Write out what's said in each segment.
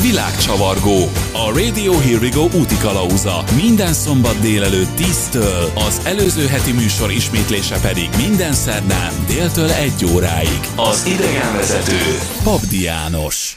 Világcsavargó. A Radio Here We Go úti kalauza. Minden szombat délelőtt 10-től, az előző heti műsor ismétlése pedig minden szerdán déltől 1 óráig. Az idegenvezető Papdi János.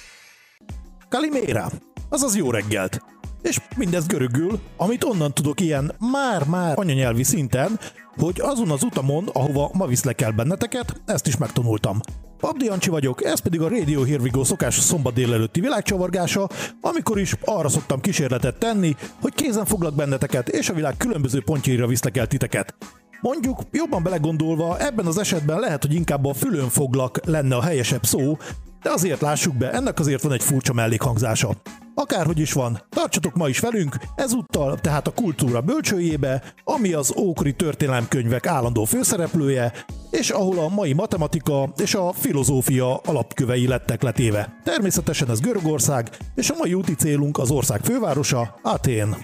Kalimera, azaz jó reggelt. És mindez görögül, amit onnan tudok ilyen már-már anyanyelvi szinten, hogy azon az utamon, ahova ma viszlek el benneteket, ezt is megtanultam. Abdi Jancsi vagyok, ez pedig a Radio Here We Go szokásos szombat délelőtti világcsavargása, amikor is arra szoktam kísérletet tenni, hogy kézen foglak benneteket, és a világ különböző pontjaira viszlek el titeket. Mondjuk, jobban belegondolva, ebben az esetben lehet, hogy inkább a fülön foglak lenne a helyesebb szó, de azért lássuk be, ennek azért van egy furcsa mellékhangzása. Akárhogy is van, tartsatok ma is velünk, ezúttal tehát a kultúra bölcsőjébe, ami az ókori történelemkönyvek állandó főszereplője, és ahol a mai matematika és a filozófia alapkövei lettek letéve. Természetesen ez Görögország, és a mai úti célunk az ország fővárosa, Atén.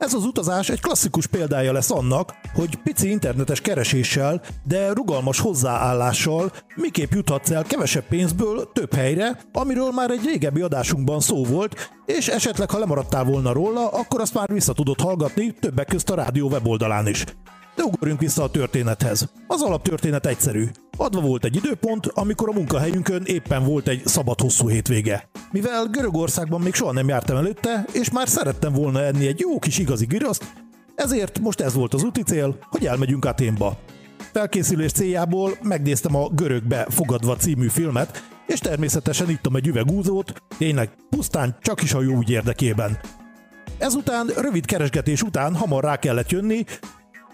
Ez az utazás egy klasszikus példája lesz annak, hogy pici internetes kereséssel, de rugalmas hozzáállással miképp juthatsz el kevesebb pénzből több helyre, amiről már egy régebbi adásunkban szó volt, és esetleg ha lemaradtál volna róla, akkor azt már vissza tudod hallgatni többek közt a rádió weboldalán is. De ugorjunk vissza a történethez. Az alaptörténet egyszerű. Adva volt egy időpont, amikor a munkahelyünkön éppen volt egy szabad hosszú hétvége. Mivel Görögországban még soha nem jártam előtte, és már szerettem volna enni egy jó kis igazi giraszt, ezért most ez volt az úti cél, hogy elmegyünk Aténba. Felkészülés céljából megnéztem a Görögbe fogadva című filmet, és természetesen ittam egy üvegúzót, tényleg pusztán csak is a jó úgy érdekében. Ezután, rövid keresgetés után hamar rá kellett jönni,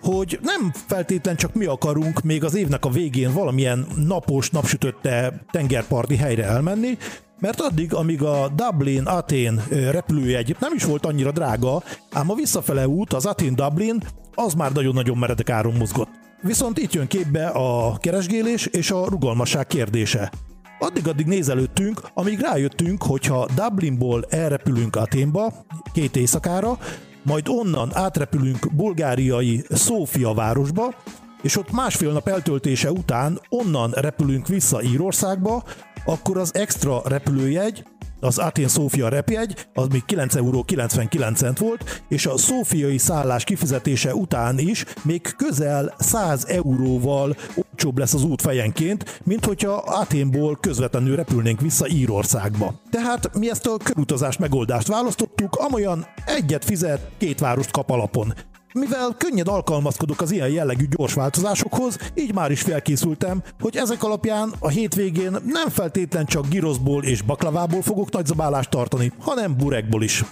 hogy nem feltétlen csak mi akarunk még az évnek a végén valamilyen napos, napsütötte tengerparti helyre elmenni, mert addig, amíg a Dublin-Atén repülőjegy nem is volt annyira drága, ám a visszafele út, az Atén-Dublin, az már nagyon-nagyon meredek áron mozgott. Viszont itt jön képbe a keresgélés és a rugalmasság kérdése. Addig-addig nézelődtünk, amíg rájöttünk, hogyha Dublinból elrepülünk Aténba két éjszakára, majd onnan átrepülünk bulgáriai Szófia városba, és ott másfél nap eltöltése után onnan repülünk vissza Írországba, akkor az extra repülőjegy, az Atén Szófia repjegy, az még 9 euró 99 cent volt, és a szófiai szállás kifizetése után is még közel 100 euróval olcsóbb lesz az út fejenként, mint hogyha Aténból közvetlenül repülnénk vissza Írországba. Tehát mi ezt a körutazást megoldást választottuk, amolyan egyet fizet, két várost kap alapon. Mivel könnyed alkalmazkodok az ilyen jellegű gyors változásokhoz, így már is felkészültem, hogy ezek alapján a hétvégén nem feltétlen csak giroszból és baklavából fogok nagyzabálást tartani, hanem burekból is.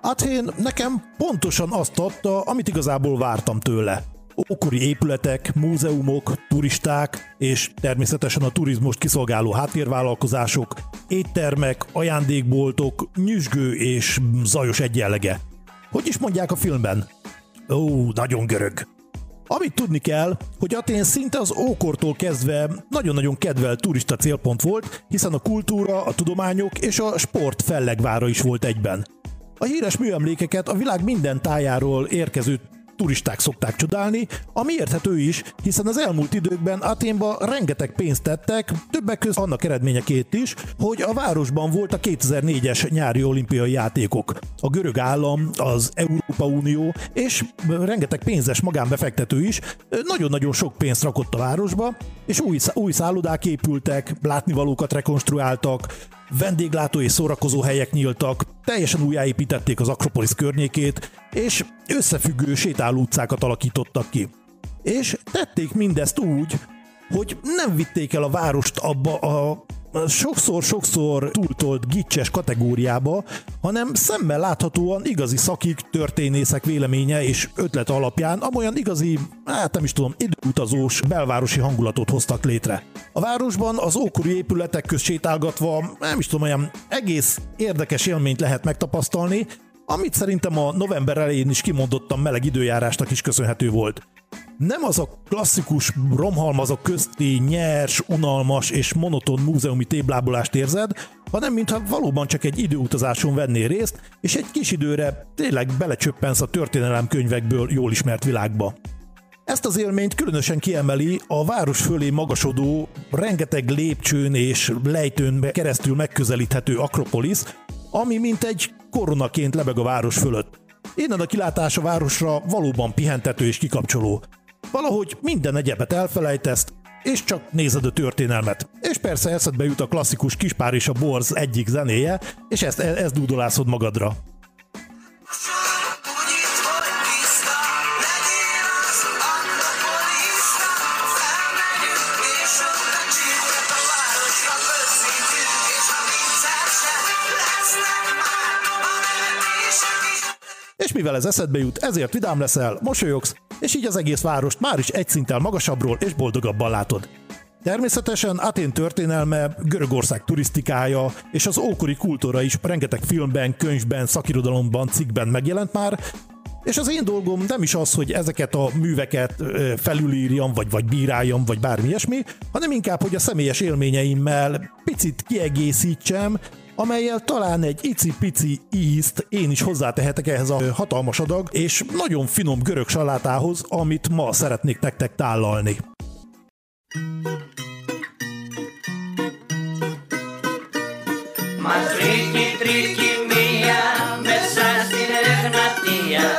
Athén nekem pontosan azt adta, amit igazából vártam tőle. Ókori épületek, múzeumok, turisták és természetesen a turizmust kiszolgáló háttérvállalkozások, éttermek, ajándékboltok, nyüzsgő és zajos egyenlege. Hogy is mondják a filmben? Ó, nagyon görög. Amit tudni kell, hogy Atén szinte az ókortól kezdve nagyon-nagyon kedvelt turista célpont volt, hiszen a kultúra, a tudományok és a sport fellegvára is volt egyben. A híres műemlékeket a világ minden tájáról érkező turisták szokták csodálni, ami érthető is, hiszen az elmúlt időkben Aténba rengeteg pénzt tettek, többek között annak eredményekét is, hogy a városban volt a 2004-es nyári olimpiai játékok. A görög állam, az Európa Unió és rengeteg pénzes magánbefektető is nagyon-nagyon sok pénzt rakott a városba, és új, új szállodák épültek, látnivalókat rekonstruáltak, vendéglátó és szórakozó helyek nyíltak, teljesen újjáépítették az Akropolis környékét, és összefüggő sétáló utcákat alakítottak ki. És tették mindezt úgy, hogy nem vitték el a várost abba a sokszor-sokszor túltolt gicses kategóriába, hanem szemmel láthatóan igazi szakik, történészek véleménye és ötlet alapján amolyan igazi, hát nem is tudom, időutazós belvárosi hangulatot hoztak létre. A városban az ókori épületek közt sétálgatva, nem is tudom, olyan egész érdekes élményt lehet megtapasztalni, amit szerintem a november elején is kimondottan meleg időjárásnak is köszönhető volt. Nem az a klasszikus romhalmazok közti nyers, unalmas és monoton múzeumi téblábolást érzed, hanem mintha valóban csak egy időutazáson vennél részt, és egy kis időre tényleg belecsöppensz a történelemkönyvekből jól ismert világba. Ezt az élményt különösen kiemeli a város fölé magasodó, rengeteg lépcsőn és lejtőn keresztül megközelíthető Akropolis, ami mint egy koronaként lebeg a város fölött. Innen a kilátás a városra valóban pihentető és kikapcsoló. Valahogy minden egyebet elfelejtesz, és csak nézed a történelmet. És persze eszedbe jut a klasszikus Kispár és a Borz egyik zenéje, és ezt, ezt dúdolászod magadra. Mivel ez eszedbe jut, ezért vidám leszel, mosolyogsz, és így az egész várost már is egy szinttel magasabbról és boldogabban látod. Természetesen Atén történelme, Görögország turisztikája és az ókori kultúra is rengeteg filmben, könyvben, szakirodalomban, cikkben megjelent már, és az én dolgom nem is az, hogy ezeket a műveket felülírjam, vagy, vagy bíráljam, vagy bármi ilyesmi, hanem inkább, hogy a személyes élményeimmel picit kiegészítsem, amelyel talán egy icipici ízt én is hozzátehetek ehhez a hatalmas adag és nagyon finom görög salátához, amit ma szeretnék nektek tálalni. Μας τρίκι τρίκι μία μέσα στην Εγνατία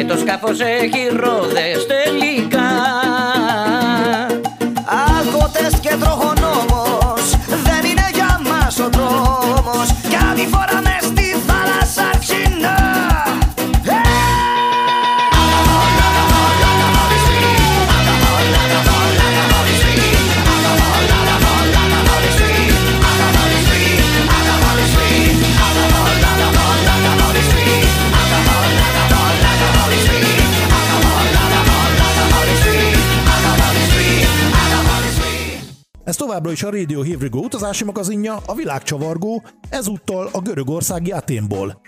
Και το σκάφος έχει ρόδες továbbra is a Radio Hívrigó utazási magazinja, a világcsavargó, ezúttal a görögországi Aténból.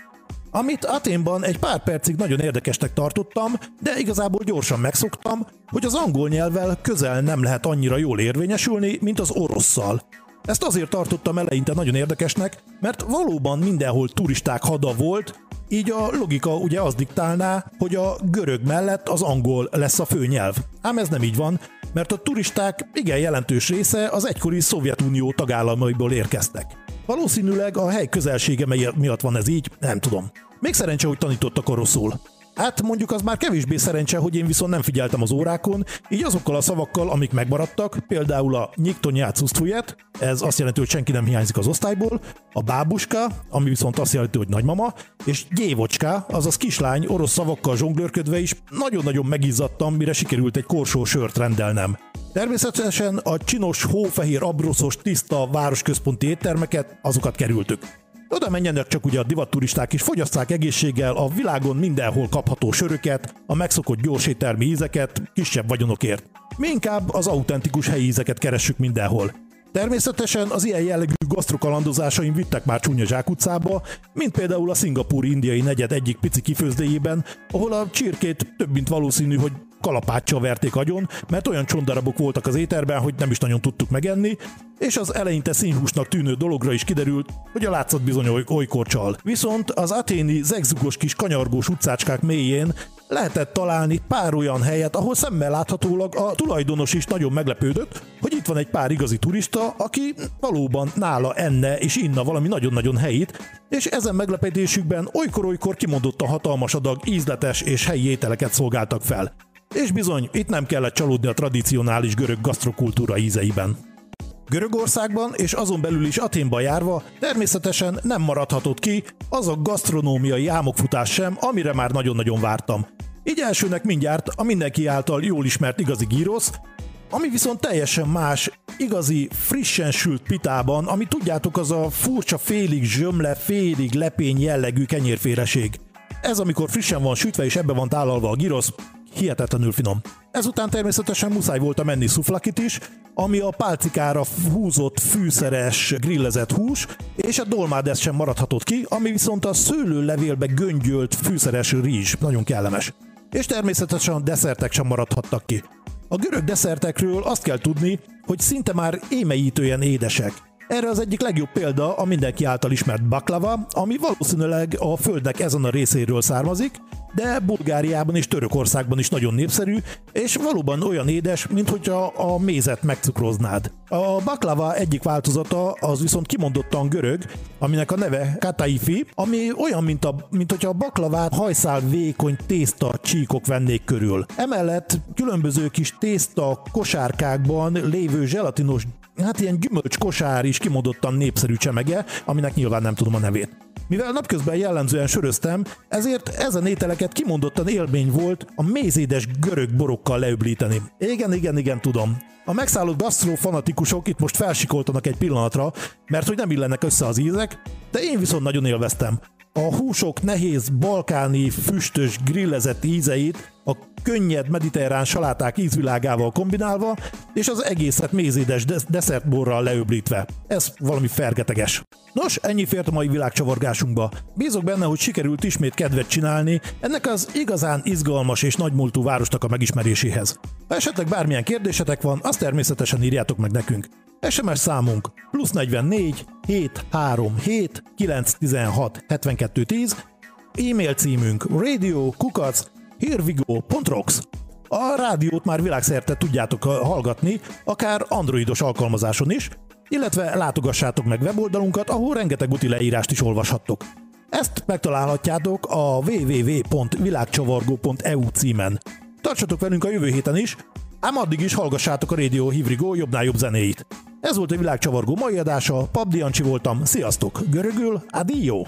Amit Aténban egy pár percig nagyon érdekesnek tartottam, de igazából gyorsan megszoktam, hogy az angol nyelvvel közel nem lehet annyira jól érvényesülni, mint az orosszal. Ezt azért tartottam eleinte nagyon érdekesnek, mert valóban mindenhol turisták hada volt, így a logika ugye az diktálná, hogy a görög mellett az angol lesz a főnyelv. Ám ez nem így van, mert a turisták igen jelentős része az egykori Szovjetunió tagállamaiból érkeztek. Valószínűleg a hely közelsége miatt van ez így, nem tudom. Még szerencsé, hogy tanítottak oroszul. Hát mondjuk az már kevésbé szerencse, hogy én viszont nem figyeltem az órákon, így azokkal a szavakkal, amik megmaradtak, például a nyiktonjácusztrujet, ez azt jelenti, hogy senki nem hiányzik az osztályból, a bábuska, ami viszont azt jelenti, hogy nagymama, és gyévocska, azaz kislány orosz szavakkal zsonglőrködve is nagyon-nagyon megizzadtam, mire sikerült egy korsó sört rendelnem. Természetesen a csinos, hófehér, abroszos, tiszta városközponti éttermeket, azokat kerültük. Oda menjenek csak ugye a divatturisták is, fogyasszák egészséggel a világon mindenhol kapható söröket, a megszokott gyorsételmi ízeket, kisebb vagyonokért. Mi inkább az autentikus helyi ízeket keressük mindenhol. Természetesen az ilyen jellegű gasztrokalandozásaim vittek már csúnya zsákutcába, mint például a szingapúri indiai negyed egyik pici kifőzdéjében, ahol a csirkét több mint valószínű, hogy kalapáccsal verték agyon, mert olyan csondarabok voltak az éterben, hogy nem is nagyon tudtuk megenni, és az eleinte színhúsnak tűnő dologra is kiderült, hogy a látszat bizony oly- olykor csal. Viszont az aténi zegzugos kis kanyargós utcácskák mélyén lehetett találni pár olyan helyet, ahol szemmel láthatólag a tulajdonos is nagyon meglepődött, hogy itt van egy pár igazi turista, aki valóban nála enne és inna valami nagyon-nagyon helyit, és ezen meglepetésükben olykor-olykor kimondottan hatalmas adag ízletes és helyi ételeket szolgáltak fel. És bizony, itt nem kellett csalódni a tradicionális görög gasztrokultúra ízeiben. Görögországban és azon belül is Aténba járva természetesen nem maradhatott ki az a gasztronómiai álmokfutás sem, amire már nagyon-nagyon vártam. Így elsőnek mindjárt a mindenki által jól ismert igazi gyrosz, ami viszont teljesen más, igazi, frissen sült pitában, ami tudjátok az a furcsa félig zsömle, félig lepény jellegű kenyérféleség. Ez amikor frissen van sütve és ebbe van tálalva a gyrosz, hihetetlenül finom. Ezután természetesen muszáj volt a menni szuflakit is, ami a pálcikára húzott fűszeres grillezett hús, és a dolmád sem maradhatott ki, ami viszont a szőlőlevélbe göngyölt fűszeres rizs, nagyon kellemes. És természetesen a desszertek sem maradhattak ki. A görög desszertekről azt kell tudni, hogy szinte már émeítően édesek. Erre az egyik legjobb példa a mindenki által ismert baklava, ami valószínűleg a földnek ezen a részéről származik, de Bulgáriában és Törökországban is nagyon népszerű, és valóban olyan édes, mint hogyha a mézet megcukroznád. A baklava egyik változata az viszont kimondottan görög, aminek a neve kataifi, ami olyan, mint, a, mint hogyha a baklavát hajszál vékony tészta csíkok vennék körül. Emellett különböző kis tészta kosárkákban lévő zselatinos hát ilyen gyümölcs kosár is kimondottan népszerű csemege, aminek nyilván nem tudom a nevét. Mivel napközben jellemzően söröztem, ezért ezen ételeket kimondottan élmény volt a mézédes görög borokkal leöblíteni. Igen, igen, igen, tudom. A megszállott gasztró fanatikusok itt most felsikoltanak egy pillanatra, mert hogy nem illenek össze az ízek, de én viszont nagyon élveztem. A húsok nehéz, balkáni, füstös, grillezett ízeit a könnyed mediterrán saláták ízvilágával kombinálva, és az egészet mézédes desszertborral leöblítve. Ez valami fergeteges. Nos, ennyi fért a mai világcsavargásunkba. Bízok benne, hogy sikerült ismét kedvet csinálni ennek az igazán izgalmas és nagymúltú városnak a megismeréséhez. Ha esetleg bármilyen kérdésetek van, azt természetesen írjátok meg nekünk. SMS számunk plusz 44 737 916 72 10, e-mail címünk radio kukac hervigo.rocks. A rádiót már világszerte tudjátok hallgatni, akár androidos alkalmazáson is, illetve látogassátok meg weboldalunkat, ahol rengeteg úti leírást is olvashattok. Ezt megtalálhatjátok a www.világcsavargó.eu címen. Tartsatok velünk a jövő héten is, ám addig is hallgassátok a Radio Hivrigo jobbnál jobb zenéit. Ez volt a világcsavargó mai adása, Pabdi Jancsi voltam, sziasztok! Görögül, adió!